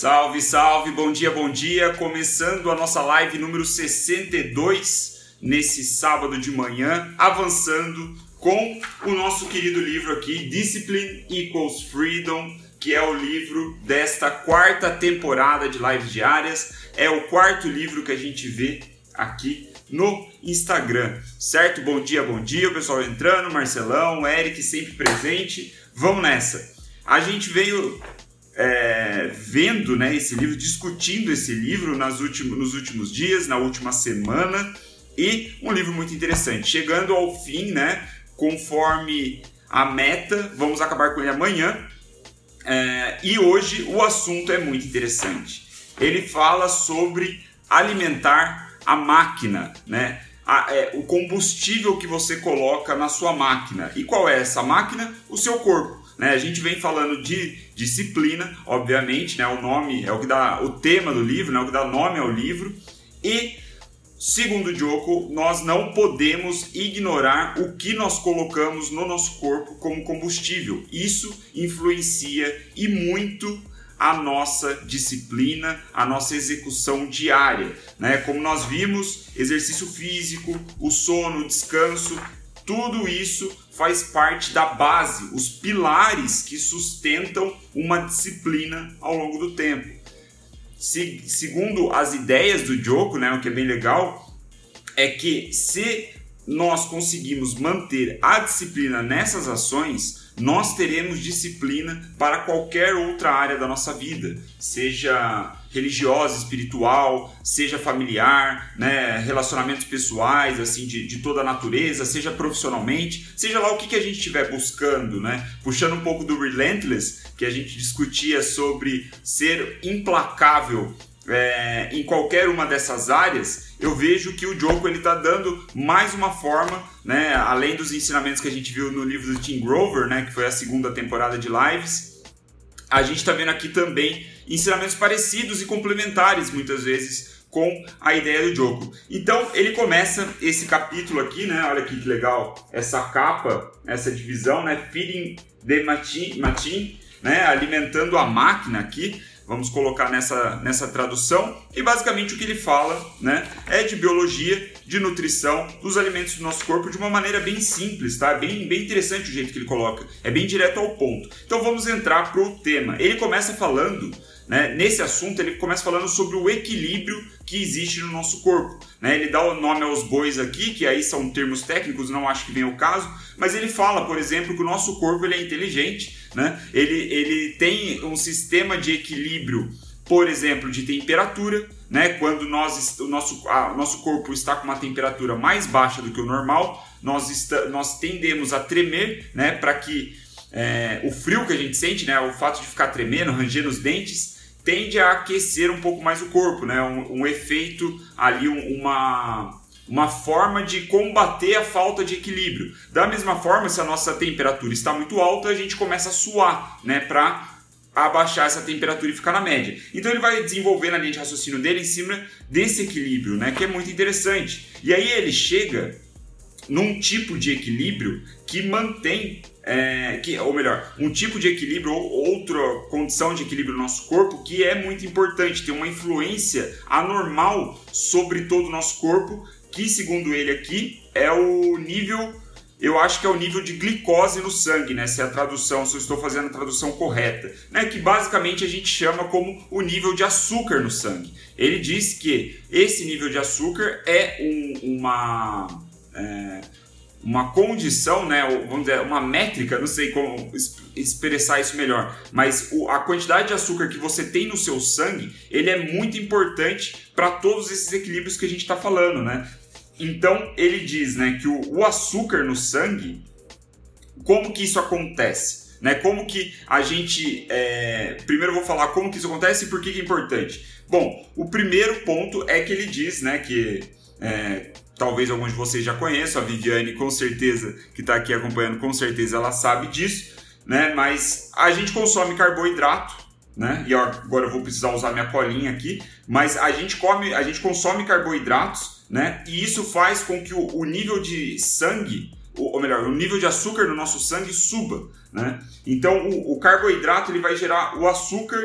Salve, salve, bom dia, bom dia. Começando a nossa live número 62 nesse sábado de manhã, avançando com o nosso querido livro aqui, Discipline Equals Freedom, que é o livro desta quarta temporada de lives diárias. É o quarto livro que a gente vê aqui no Instagram, certo? Bom dia, bom dia, o pessoal entrando, Marcelão, Eric sempre presente. Vamos nessa. A gente veio é, vendo né, esse livro, discutindo esse livro nas últimos, nos últimos dias, na última semana, e um livro muito interessante. Chegando ao fim, né, conforme a meta, vamos acabar com ele amanhã. É, e hoje o assunto é muito interessante. Ele fala sobre alimentar a máquina, né? A, é, o combustível que você coloca na sua máquina. E qual é essa máquina? O seu corpo. Né? A gente vem falando de disciplina, obviamente, né? o nome é o que dá o tema do livro, né? o que dá nome ao livro. E, segundo Joko, nós não podemos ignorar o que nós colocamos no nosso corpo como combustível. Isso influencia e muito a nossa disciplina, a nossa execução diária, né? Como nós vimos, exercício físico, o sono, o descanso, tudo isso faz parte da base, os pilares que sustentam uma disciplina ao longo do tempo. Se, segundo as ideias do Joko, né, o que é bem legal, é que se nós conseguimos manter a disciplina nessas ações, nós teremos disciplina para qualquer outra área da nossa vida, seja religiosa, espiritual, seja familiar, né, relacionamentos pessoais, assim, de, de toda a natureza, seja profissionalmente, seja lá o que, que a gente estiver buscando, né, puxando um pouco do Relentless, que a gente discutia sobre ser implacável é, em qualquer uma dessas áreas, eu vejo que o Joko ele está dando mais uma forma, né, além dos ensinamentos que a gente viu no livro do Tim Grover, né, que foi a segunda temporada de lives, a gente está vendo aqui também ensinamentos parecidos e complementares muitas vezes com a ideia do Joko. Então ele começa esse capítulo aqui, né? Olha aqui que legal essa capa, essa divisão, né? Feeding the machine, né? Alimentando a máquina aqui vamos colocar nessa, nessa tradução. E basicamente o que ele fala né, é de biologia, de nutrição, dos alimentos do nosso corpo de uma maneira bem simples, tá? Bem, bem interessante o jeito que ele coloca. É bem direto ao ponto. Então vamos entrar para o tema. Ele começa falando né? Nesse assunto, ele começa falando sobre o equilíbrio que existe no nosso corpo. Né? Ele dá o nome aos bois aqui, que aí são termos técnicos, não acho que vem o caso, mas ele fala, por exemplo, que o nosso corpo ele é inteligente, né? ele, ele tem um sistema de equilíbrio, por exemplo, de temperatura. Né? Quando nós, o, nosso, a, nosso corpo está com uma temperatura mais baixa do que o normal, nós, está, nós tendemos a tremer né? para que é, o frio que a gente sente, né? o fato de ficar tremendo, rangendo os dentes, tende a aquecer um pouco mais o corpo, né? Um, um efeito ali, um, uma, uma forma de combater a falta de equilíbrio. Da mesma forma, se a nossa temperatura está muito alta, a gente começa a suar, né? Para abaixar essa temperatura e ficar na média. Então ele vai desenvolver na linha de raciocínio dele em cima desse equilíbrio, né? Que é muito interessante. E aí ele chega num tipo de equilíbrio que mantém é, que, ou melhor, um tipo de equilíbrio ou outra condição de equilíbrio no nosso corpo que é muito importante, tem uma influência anormal sobre todo o nosso corpo, que segundo ele aqui é o nível, eu acho que é o nível de glicose no sangue, né? Se é a tradução, se eu estou fazendo a tradução correta, né? Que basicamente a gente chama como o nível de açúcar no sangue. Ele diz que esse nível de açúcar é um, uma é, uma condição, né, vamos dizer, uma métrica, não sei como expressar isso melhor, mas a quantidade de açúcar que você tem no seu sangue, ele é muito importante para todos esses equilíbrios que a gente está falando, né? Então ele diz, né, que o, o, açúcar no sangue, como que isso acontece? Né? Como que a gente. É... Primeiro vou falar como que isso acontece e por que, que é importante. Bom, o primeiro ponto é que ele diz, né, que é, talvez alguns de vocês já conheçam, a Viviane com certeza, que está aqui acompanhando, com certeza ela sabe disso, né? Mas a gente consome carboidrato, né? E agora eu vou precisar usar minha colinha aqui, mas a gente come, a gente consome carboidratos, né? E isso faz com que o, o nível de sangue, ou melhor, o nível de açúcar no nosso sangue suba, né? Então o, o carboidrato ele vai gerar o açúcar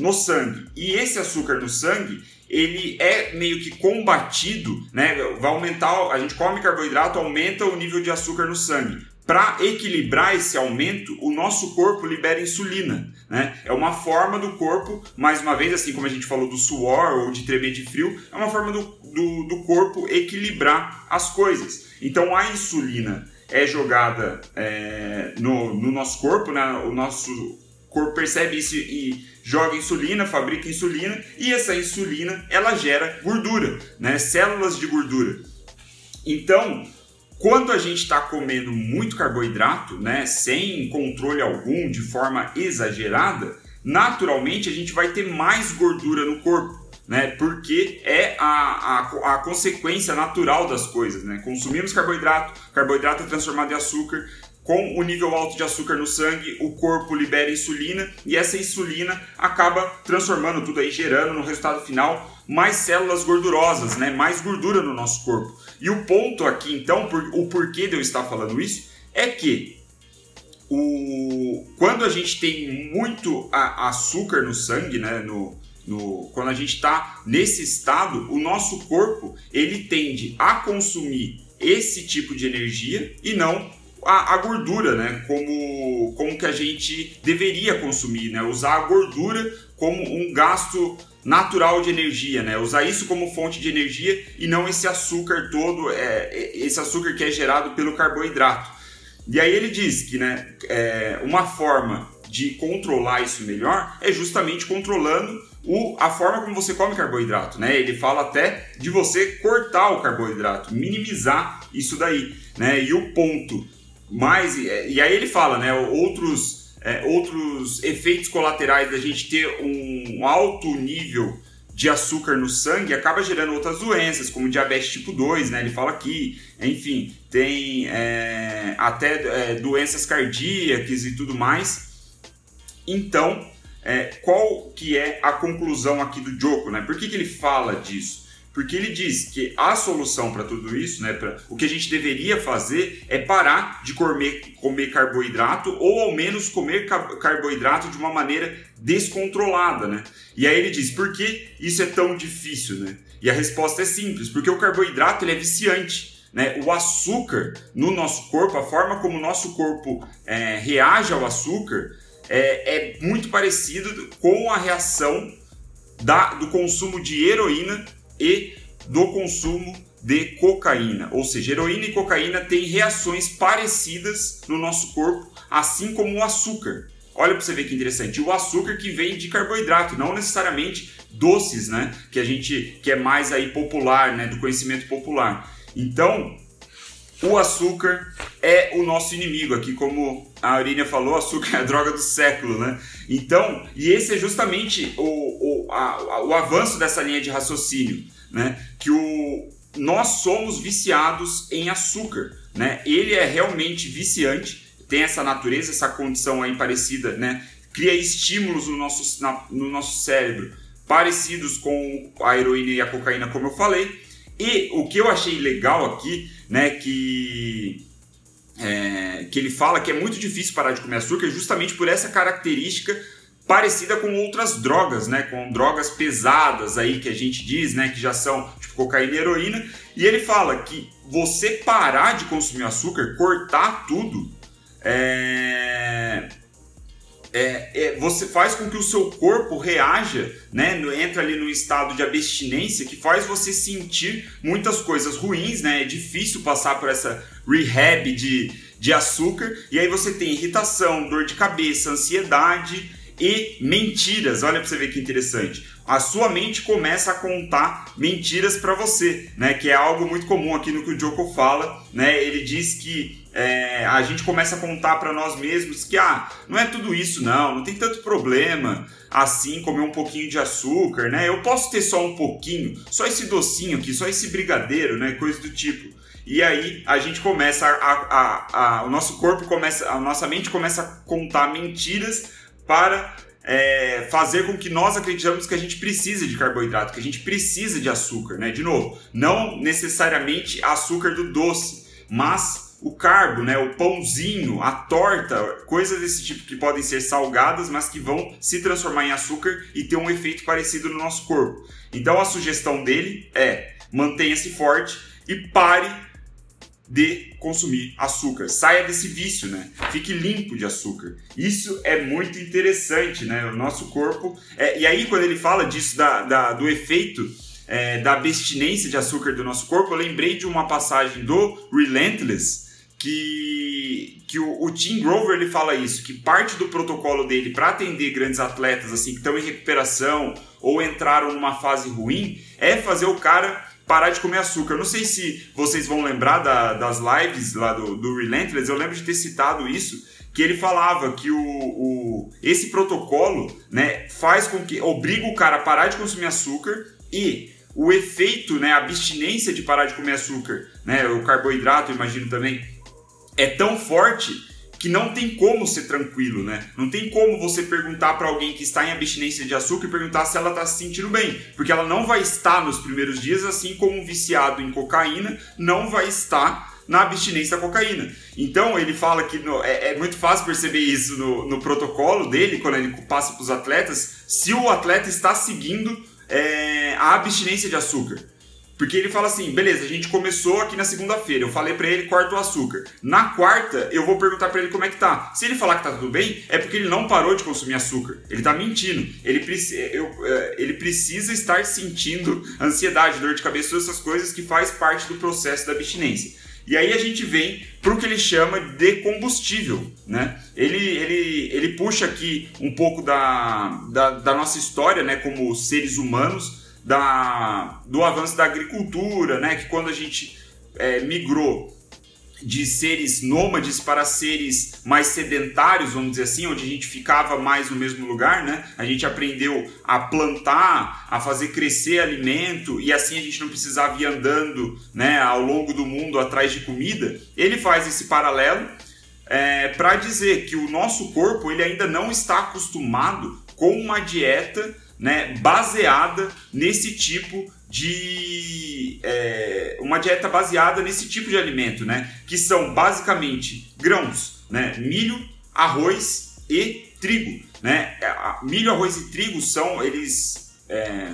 no sangue. E esse açúcar no sangue, ele é meio que combatido, né? Vai aumentar, a gente come carboidrato, aumenta o nível de açúcar no sangue. Para equilibrar esse aumento, o nosso corpo libera insulina. Né? É uma forma do corpo, mais uma vez, assim como a gente falou do suor ou de tremer de frio, é uma forma do, do, do corpo equilibrar as coisas. Então a insulina é jogada é, no, no nosso corpo, né? o nosso corpo percebe isso e joga insulina, fabrica insulina, e essa insulina ela gera gordura, né? células de gordura. Então, quando a gente está comendo muito carboidrato, né, sem controle algum, de forma exagerada, naturalmente a gente vai ter mais gordura no corpo. Né, porque é a, a, a consequência natural das coisas. Né? Consumimos carboidrato, carboidrato é transformado em açúcar, com o nível alto de açúcar no sangue, o corpo libera insulina e essa insulina acaba transformando tudo aí, gerando no resultado final mais células gordurosas, né? mais gordura no nosso corpo. E o ponto aqui, então, por, o porquê de eu estar falando isso, é que o, quando a gente tem muito a, açúcar no sangue, né? no, no, quando a gente está nesse estado, o nosso corpo ele tende a consumir esse tipo de energia e não a, a, gordura, né? Como, como que a gente deveria consumir, né? Usar a gordura como um gasto natural de energia, né? Usar isso como fonte de energia e não esse açúcar todo, é, esse açúcar que é gerado pelo carboidrato. E aí ele diz que, né? É, uma forma de controlar isso melhor é justamente controlando o, a forma como você come carboidrato, né? Ele fala até de você cortar o carboidrato, minimizar isso daí, né? E o ponto mais. E aí ele fala, né? Outros, é, outros efeitos colaterais da gente ter um alto nível de açúcar no sangue acaba gerando outras doenças, como diabetes tipo 2, né? Ele fala aqui, enfim, tem é, até é, doenças cardíacas e tudo mais. Então, é, qual que é a conclusão aqui do Joko, né? Por que, que ele fala disso? Porque ele diz que a solução para tudo isso, né, pra, o que a gente deveria fazer é parar de comer, comer carboidrato ou ao menos comer carboidrato de uma maneira descontrolada, né? E aí ele diz, por que isso é tão difícil, né? E a resposta é simples, porque o carboidrato ele é viciante. Né? O açúcar no nosso corpo, a forma como o nosso corpo é, reage ao açúcar é, é muito parecido com a reação da, do consumo de heroína e do consumo de cocaína. Ou seja, heroína e cocaína têm reações parecidas no nosso corpo, assim como o açúcar. Olha para você ver que interessante. O açúcar que vem de carboidrato, não necessariamente doces, né? Que a gente que é mais aí popular, né? Do conhecimento popular. Então, o açúcar é o nosso inimigo aqui, como a Aurínia falou, açúcar é a droga do século, né? Então, e esse é justamente o, o, a, o avanço dessa linha de raciocínio, né? Que o, nós somos viciados em açúcar, né? Ele é realmente viciante, tem essa natureza, essa condição aí parecida, né? Cria estímulos no nosso, na, no nosso cérebro parecidos com a heroína e a cocaína, como eu falei. E o que eu achei legal aqui, né, que é, que ele fala que é muito difícil parar de comer açúcar justamente por essa característica parecida com outras drogas, né, com drogas pesadas aí que a gente diz, né, que já são tipo cocaína e heroína, e ele fala que você parar de consumir açúcar, cortar tudo, é, é, é, você faz com que o seu corpo reaja, né, entra ali no estado de abstinência que faz você sentir muitas coisas ruins, né? É difícil passar por essa rehab de, de açúcar e aí você tem irritação, dor de cabeça, ansiedade e mentiras. Olha para você ver que interessante. A sua mente começa a contar mentiras para você, né? Que é algo muito comum aqui no que o Joko fala, né? Ele diz que é, a gente começa a contar para nós mesmos que ah, não é tudo isso não, não tem tanto problema assim comer um pouquinho de açúcar, né? Eu posso ter só um pouquinho, só esse docinho aqui, só esse brigadeiro, né? Coisa do tipo. E aí a gente começa a, a, a, o nosso corpo começa, a nossa mente começa a contar mentiras para é, fazer com que nós acreditamos que a gente precisa de carboidrato, que a gente precisa de açúcar, né? De novo, não necessariamente açúcar do doce, mas o carbo, né, o pãozinho, a torta, coisas desse tipo que podem ser salgadas, mas que vão se transformar em açúcar e ter um efeito parecido no nosso corpo. Então a sugestão dele é mantenha-se forte e pare de consumir açúcar. Saia desse vício, né? Fique limpo de açúcar. Isso é muito interessante, né? O nosso corpo. É, e aí, quando ele fala disso, da, da do efeito é, da abstinência de açúcar do nosso corpo, eu lembrei de uma passagem do Relentless que, que o, o Tim Grover ele fala isso, que parte do protocolo dele para atender grandes atletas assim que estão em recuperação ou entraram numa fase ruim é fazer o cara parar de comer açúcar. não sei se vocês vão lembrar da, das lives lá do, do Relentless, eu lembro de ter citado isso, que ele falava que o, o, esse protocolo né, faz com que obriga o cara a parar de consumir açúcar e o efeito, né, a abstinência de parar de comer açúcar, né, o carboidrato, imagino também, é tão forte que não tem como ser tranquilo, né? Não tem como você perguntar para alguém que está em abstinência de açúcar e perguntar se ela está se sentindo bem, porque ela não vai estar nos primeiros dias, assim como um viciado em cocaína não vai estar na abstinência da cocaína. Então ele fala que no, é, é, muito fácil perceber isso no, no protocolo dele, quando ele passa para os atletas, se o atleta está seguindo é, a abstinência de açúcar. Porque ele fala assim, beleza, a gente começou aqui na segunda-feira, eu falei para ele corta o açúcar. Na quarta, eu vou perguntar para ele como é que tá. Se ele falar que tá tudo bem, é porque ele não parou de consumir açúcar. Ele tá mentindo. Ele, preci eu, é, ele precisa estar sentindo ansiedade, dor de cabeça, essas coisas que faz parte do processo da abstinência. E aí a gente vem para o que ele chama de combustível, né? Ele, ele, ele puxa aqui um pouco da, da, da nossa história, né, como seres humanos, da, do avanço da agricultura, né? Que quando a gente é, migrou de seres nômades para seres mais sedentários, vamos dizer assim, onde a gente ficava mais no mesmo lugar, né? A gente aprendeu a plantar, a fazer crescer alimento e assim a gente não precisava ir andando, né, ao longo do mundo atrás de comida. Ele faz esse paralelo é, para dizer que o nosso corpo ele ainda não está acostumado com uma dieta né, baseada nesse tipo de é, uma dieta baseada nesse tipo de alimento, né, que são basicamente grãos, né, milho, arroz e trigo, né. É, milho, arroz e trigo são eles é,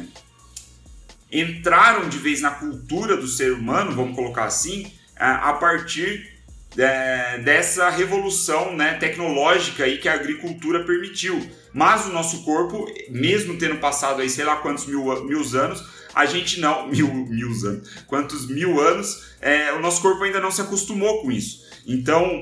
entraram de vez na cultura do ser humano, vamos colocar assim, a partir é, dessa revolução né, tecnológica aí que a agricultura permitiu. Mas o nosso corpo, mesmo tendo passado aí sei lá quantos mil, mil anos, a gente não. Mil, mil anos. Quantos mil anos, é, o nosso corpo ainda não se acostumou com isso. Então,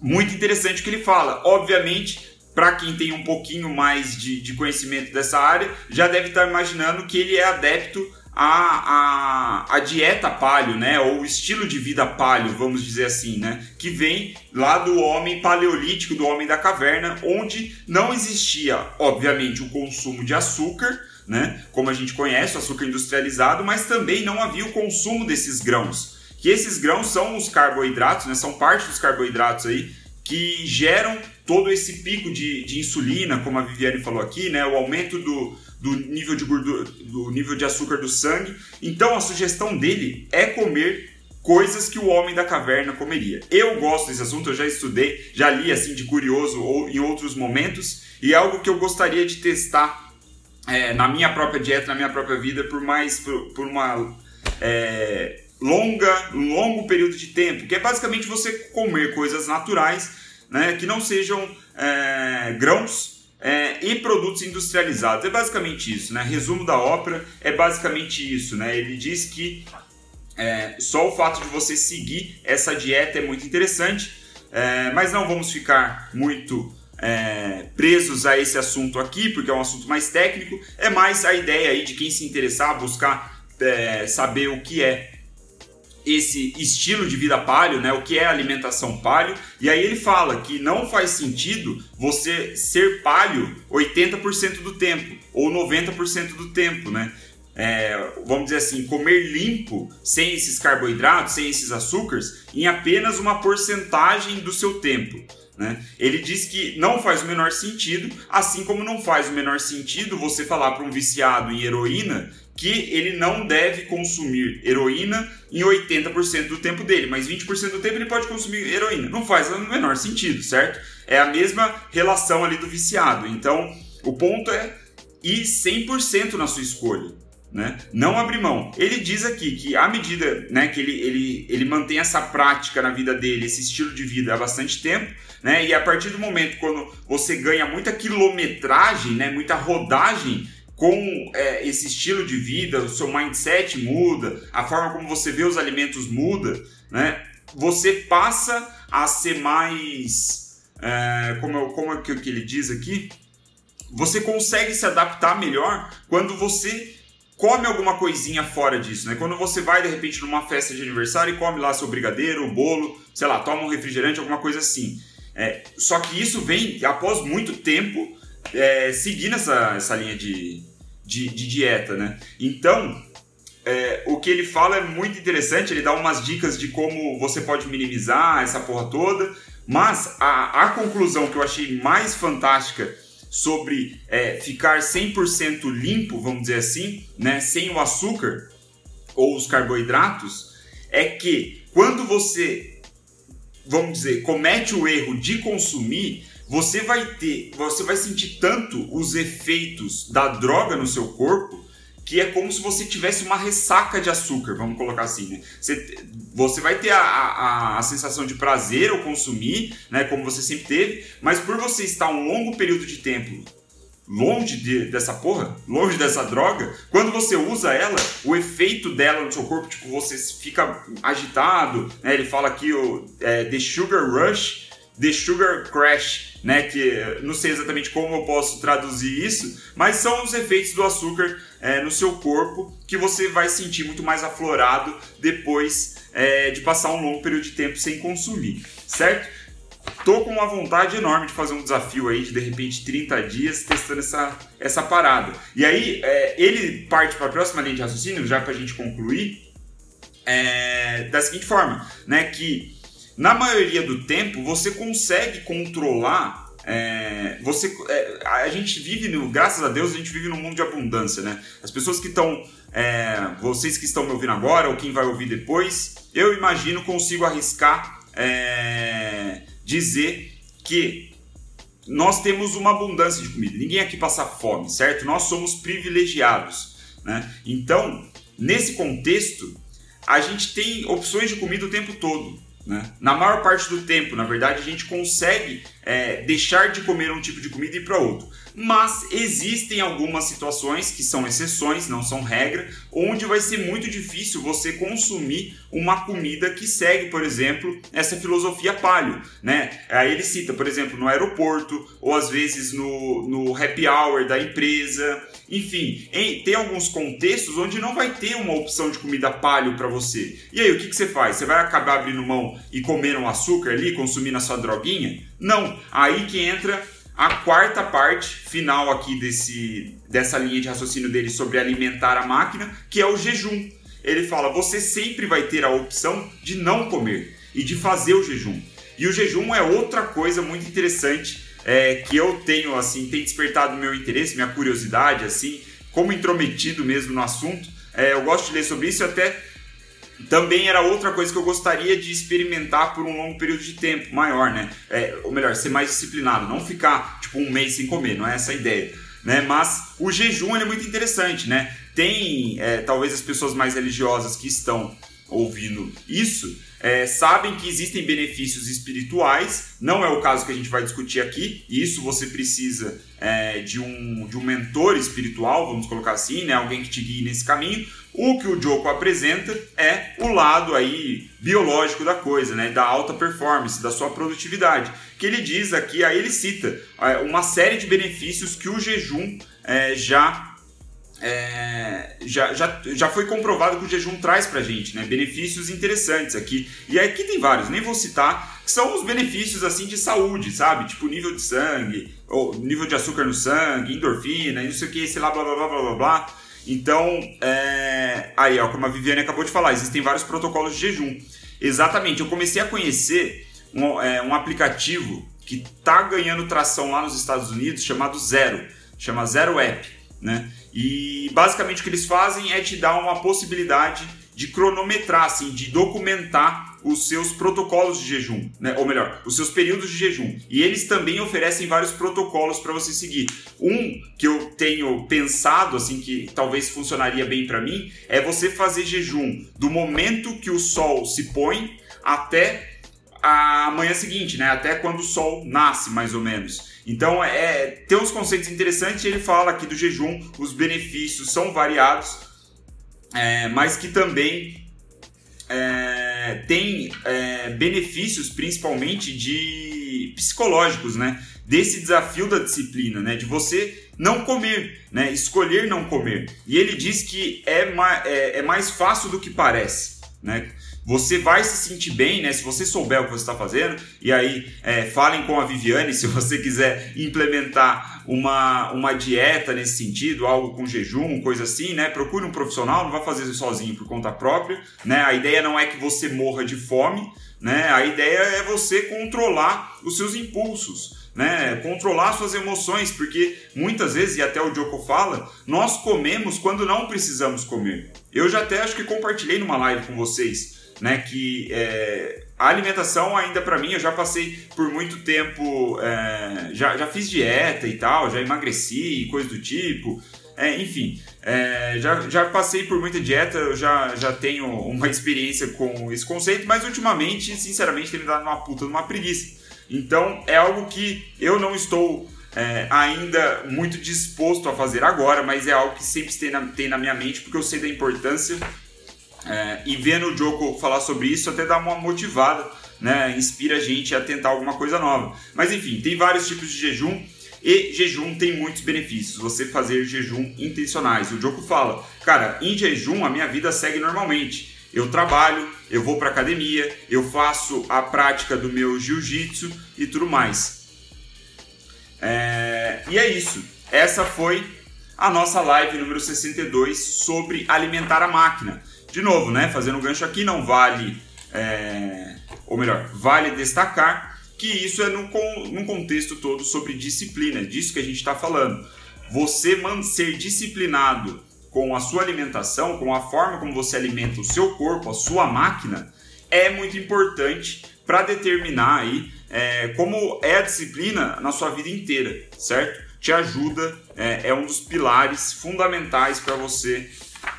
muito interessante o que ele fala. Obviamente, para quem tem um pouquinho mais de, de conhecimento dessa área, já deve estar imaginando que ele é adepto a, a, a dieta palio, né, ou o estilo de vida palio, vamos dizer assim, né, que vem lá do homem paleolítico, do homem da caverna, onde não existia, obviamente, o consumo de açúcar, né, como a gente conhece, o açúcar industrializado, mas também não havia o consumo desses grãos. Que esses grãos são os carboidratos, né, são parte dos carboidratos aí que geram todo esse pico de, de insulina, como a Viviane falou aqui, né, o aumento do, do nível de gordura, do nível de açúcar do sangue. Então a sugestão dele é comer coisas que o homem da caverna comeria. Eu gosto desse assunto, eu já estudei, já li assim de curioso ou em outros momentos e é algo que eu gostaria de testar é, na minha própria dieta, na minha própria vida por mais por, por uma é, longa, longo período de tempo, que é basicamente você comer coisas naturais, né, que não sejam é, grãos é, e produtos industrializados. É basicamente isso, né? Resumo da ópera é basicamente isso, né? Ele diz que é, só o fato de você seguir essa dieta é muito interessante, é, mas não vamos ficar muito é, presos a esse assunto aqui, porque é um assunto mais técnico. É mais a ideia aí de quem se interessar, buscar é, saber o que é esse estilo de vida palio, né? O que é alimentação palio? E aí ele fala que não faz sentido você ser palio 80% do tempo ou 90% do tempo, né? É, vamos dizer assim, comer limpo, sem esses carboidratos, sem esses açúcares, em apenas uma porcentagem do seu tempo. Né? Ele diz que não faz o menor sentido, assim como não faz o menor sentido você falar para um viciado em heroína que ele não deve consumir heroína em 80% do tempo dele, mas 20% do tempo ele pode consumir heroína. Não faz o menor sentido, certo? É a mesma relação ali do viciado. Então, o ponto é ir 100% na sua escolha. Né? Não abrir mão. Ele diz aqui que à medida né, que ele, ele, ele mantém essa prática na vida dele, esse estilo de vida há bastante tempo, né? E a partir do momento quando você ganha muita quilometragem, né, muita rodagem com é, esse estilo de vida, o seu mindset muda, a forma como você vê os alimentos muda, né? Você passa a ser mais, é, como, como é que, que ele diz aqui? Você consegue se adaptar melhor quando você come alguma coisinha fora disso, né? Quando você vai de repente numa festa de aniversário e come lá seu brigadeiro, o bolo, sei lá, toma um refrigerante, alguma coisa assim. É, só que isso vem após muito tempo é, seguindo essa, essa linha de, de, de dieta, né? Então, é, o que ele fala é muito interessante, ele dá umas dicas de como você pode minimizar essa porra toda, mas a, a conclusão que eu achei mais fantástica sobre é, ficar 100% limpo, vamos dizer assim, né, sem o açúcar ou os carboidratos, é que quando você, vamos dizer, comete o erro de consumir, você vai ter, você vai sentir tanto os efeitos da droga no seu corpo que é como se você tivesse uma ressaca de açúcar, vamos colocar assim, né? Você, você vai ter a, a, a, sensação de prazer ao consumir, né? Como você sempre teve, mas por você estar um longo período de tempo longe de, dessa porra, longe dessa droga, quando você usa ela, o efeito dela no seu corpo, tipo, você fica agitado, né? Ele fala aqui o é, The Sugar Rush, The Sugar Crash, né? Que não sei exatamente como eu posso traduzir isso, mas são os efeitos do açúcar é, no seu corpo que você vai sentir muito mais aflorado depois é, de passar um longo período de tempo sem consumir, certo? Tô com uma vontade enorme de fazer um desafio aí de de repente 30 dias testando essa, essa parada. E aí é, ele parte para a próxima linha de raciocínio, já para a gente concluir, da seguinte forma, né? Que na maioria do tempo, você consegue controlar. É, você, é, a gente vive, no, graças a Deus, a gente vive num mundo de abundância, né? As pessoas que estão, é, vocês que estão me ouvindo agora ou quem vai ouvir depois, eu imagino consigo arriscar é, dizer que nós temos uma abundância de comida. Ninguém aqui passa fome, certo? Nós somos privilegiados, né? Então, nesse contexto, a gente tem opções de comida o tempo todo. Né? Na maior parte do tempo, na verdade, a gente consegue é, deixar de comer um tipo de comida e ir para outro. Mas existem algumas situações que são exceções, não são regra, onde vai ser muito difícil você consumir uma comida que segue, por exemplo, essa filosofia palio. Né? Aí ele cita, por exemplo, no aeroporto, ou às vezes no, no happy hour da empresa. Enfim, em, tem alguns contextos onde não vai ter uma opção de comida palio para você. E aí, o que, que você faz? Você vai acabar abrindo mão e comendo um açúcar ali, consumindo a sua droguinha? Não. Aí que entra a quarta parte final aqui desse, dessa linha de raciocínio dele sobre alimentar a máquina, que é o jejum. Ele fala: você sempre vai ter a opção de não comer e de fazer o jejum. E o jejum é outra coisa muito interessante é, que eu tenho, assim, tem despertado meu interesse, minha curiosidade, assim, como intrometido mesmo no assunto. É, eu gosto de ler sobre isso e até também era outra coisa que eu gostaria de experimentar por um longo período de tempo maior, né? É, ou melhor, ser mais disciplinado, não ficar tipo um mês sem comer, não é essa a ideia. Né? Mas o jejum é muito interessante, né? Tem é, talvez as pessoas mais religiosas que estão ouvindo isso é, sabem que existem benefícios espirituais, não é o caso que a gente vai discutir aqui, e isso você precisa é, de, um, de um mentor espiritual, vamos colocar assim, né? alguém que te guie nesse caminho. O que o Joko apresenta é o lado aí biológico da coisa, né? da alta performance, da sua produtividade, que ele diz aqui, aí ele cita é, uma série de benefícios que o jejum é, já é, já, já, já foi comprovado que o jejum traz pra gente, né? Benefícios interessantes aqui. E aqui tem vários, nem vou citar, que são os benefícios assim de saúde, sabe? Tipo nível de sangue, ou nível de açúcar no sangue, endorfina, não sei o que, sei lá, blá blá blá blá blá blá. Então, é... aí, ó, como a Viviane acabou de falar, existem vários protocolos de jejum. Exatamente, eu comecei a conhecer um, é, um aplicativo que tá ganhando tração lá nos Estados Unidos chamado Zero, chama Zero App né? E basicamente o que eles fazem é te dar uma possibilidade de cronometrar, assim, de documentar os seus protocolos de jejum, né? ou melhor, os seus períodos de jejum. E eles também oferecem vários protocolos para você seguir. Um que eu tenho pensado, assim, que talvez funcionaria bem para mim, é você fazer jejum do momento que o sol se põe até a manhã seguinte, né? Até quando o sol nasce, mais ou menos. Então, é, tem uns conceitos interessantes. Ele fala aqui do jejum, os benefícios são variados é, mas que também é, tem é, benefícios principalmente de psicológicos, né? Desse desafio da disciplina, né? De você não comer, né? Escolher não comer. E ele diz que é, ma é, é mais fácil do que parece, né? Você vai se sentir bem, né? Se você souber o que você está fazendo, e aí é, falem com a Viviane se você quiser implementar uma, uma dieta nesse sentido, algo com jejum, coisa assim, né? Procure um profissional, não vai fazer isso sozinho por conta própria, né? A ideia não é que você morra de fome, né? A ideia é você controlar os seus impulsos. Né, controlar suas emoções, porque muitas vezes, e até o Joko fala, nós comemos quando não precisamos comer. Eu já até acho que compartilhei numa live com vocês né? Que é, a alimentação ainda para mim, eu já passei por muito tempo, é, já, já fiz dieta e tal, já emagreci e coisa do tipo. É, enfim, é, já, já passei por muita dieta, eu já, já tenho uma experiência com esse conceito, mas ultimamente, sinceramente, tem me dado uma puta uma preguiça. Então é algo que eu não estou é, ainda muito disposto a fazer agora, mas é algo que sempre tem na, tem na minha mente, porque eu sei da importância é, e vendo o Joko falar sobre isso até dá uma motivada, né? Inspira a gente a tentar alguma coisa nova. Mas enfim, tem vários tipos de jejum e jejum tem muitos benefícios. Você fazer jejum intencionais. O Joko fala, cara, em jejum a minha vida segue normalmente. Eu trabalho, eu vou para academia, eu faço a prática do meu jiu-jitsu e tudo mais. É... E é isso. Essa foi a nossa live número 62 sobre alimentar a máquina. De novo, né, fazendo um gancho aqui, não vale, é, ou melhor, vale destacar que isso é num, num contexto todo sobre disciplina, disso que a gente está falando. Você ser disciplinado com a sua alimentação, com a forma como você alimenta o seu corpo, a sua máquina, é muito importante para determinar aí é, como é a disciplina na sua vida inteira, certo? Te ajuda, é, é um dos pilares fundamentais para você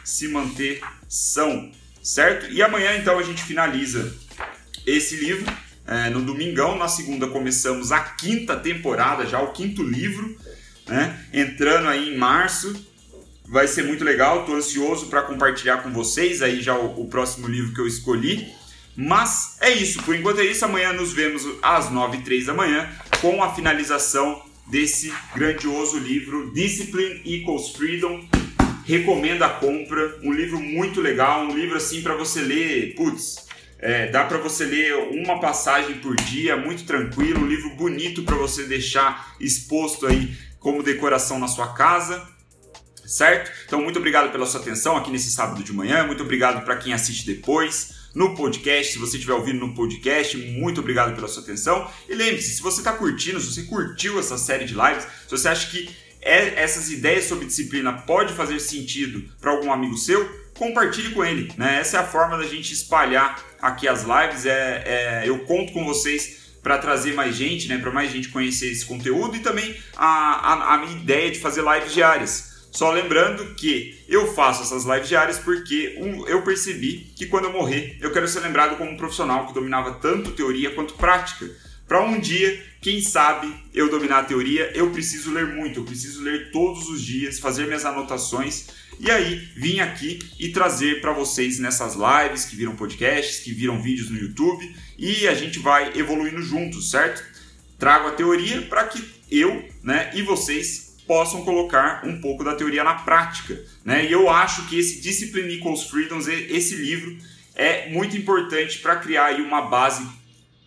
se manter são, certo? E amanhã então a gente finaliza esse livro. É, no domingão, na segunda começamos a quinta temporada, já o quinto livro, né? Entrando aí em março, vai ser muito legal. Estou ansioso para compartilhar com vocês aí já o, o, próximo livro que eu escolhi. Mas é isso, por enquanto é isso. Amanhã nos vemos às 9 e 3 da manhã com a finalização desse grandioso livro Discipline Equals Freedom recomendo a compra. Um livro muito legal, um livro assim para você ler, putz, é, dá para você ler uma passagem por dia, muito tranquilo, um livro bonito para você deixar exposto aí como decoração na sua casa. Certo? Então, muito obrigado pela sua atenção aqui nesse sábado de manhã. Muito obrigado para quem assiste depois no podcast. Se você estiver ouvindo no podcast, muito obrigado pela sua atenção. E lembre-se, se você está curtindo, se você curtiu essa série de lives, se você acha que essas ideias sobre disciplina pode fazer sentido para algum amigo seu, compartilhe com ele. Né? Essa é a forma da gente espalhar aqui as lives. É, é eu conto com vocês para trazer mais gente, né? para mais gente conhecer esse conteúdo e também a, a, a minha ideia de fazer lives diárias. Só lembrando que eu faço essas lives diárias porque um, eu percebi que quando eu morrer, eu quero ser lembrado como um profissional que dominava tanto teoria quanto prática. Para um dia quem sabe eu dominar a teoria, eu preciso ler muito, eu preciso ler todos os dias, fazer minhas anotações e aí vim aqui e trazer para vocês nessas lives que viram podcasts, que viram vídeos no YouTube e a gente vai evoluindo juntos, certo? Trago a teoria para que eu, né, e vocês possam colocar um pouco da teoria na prática, né? E eu acho que esse Discipline Equals Freedoms, esse livro é muito importante para criar aí uma base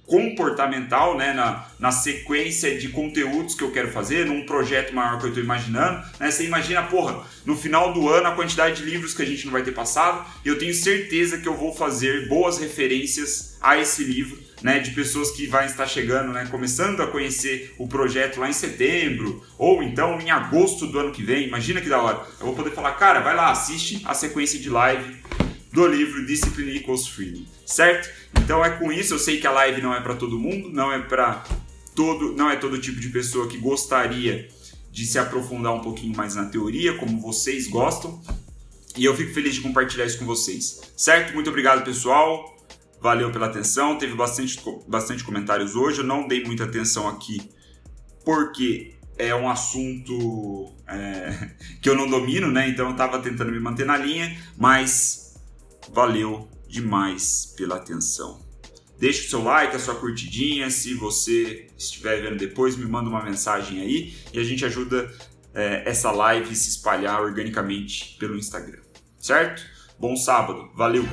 comportamental, né, na, na sequência de conteúdos que eu quero fazer, num projeto maior que eu estou imaginando. Né? Você imagina, porra, no final do ano a quantidade de livros que a gente não vai ter passado, e eu tenho certeza que eu vou fazer boas referências a esse livro né, de pessoas que vai estar chegando, né, começando a conhecer o projeto lá em setembro, ou então em agosto do ano que vem. Imagina que da hora. Eu vou poder falar, cara, vai lá, assiste a sequência de live do livro Discipline Equals Freedom, certo? Então é com isso, eu sei que a live não é para todo mundo, não é para todo, não é todo tipo de pessoa que gostaria de se aprofundar um pouquinho mais na teoria, como vocês gostam. E eu fico feliz de compartilhar isso com vocês, certo? Muito obrigado, pessoal. Valeu pela atenção. Teve bastante, bastante comentários hoje. Eu não dei muita atenção aqui porque é um assunto é, que eu não domino, né? Então eu estava tentando me manter na linha, mas valeu demais pela atenção. Deixe o seu like, a sua curtidinha. Se você estiver vendo depois, me manda uma mensagem aí e a gente ajuda é, essa live se espalhar organicamente pelo Instagram. Certo? Bom sábado. Valeu!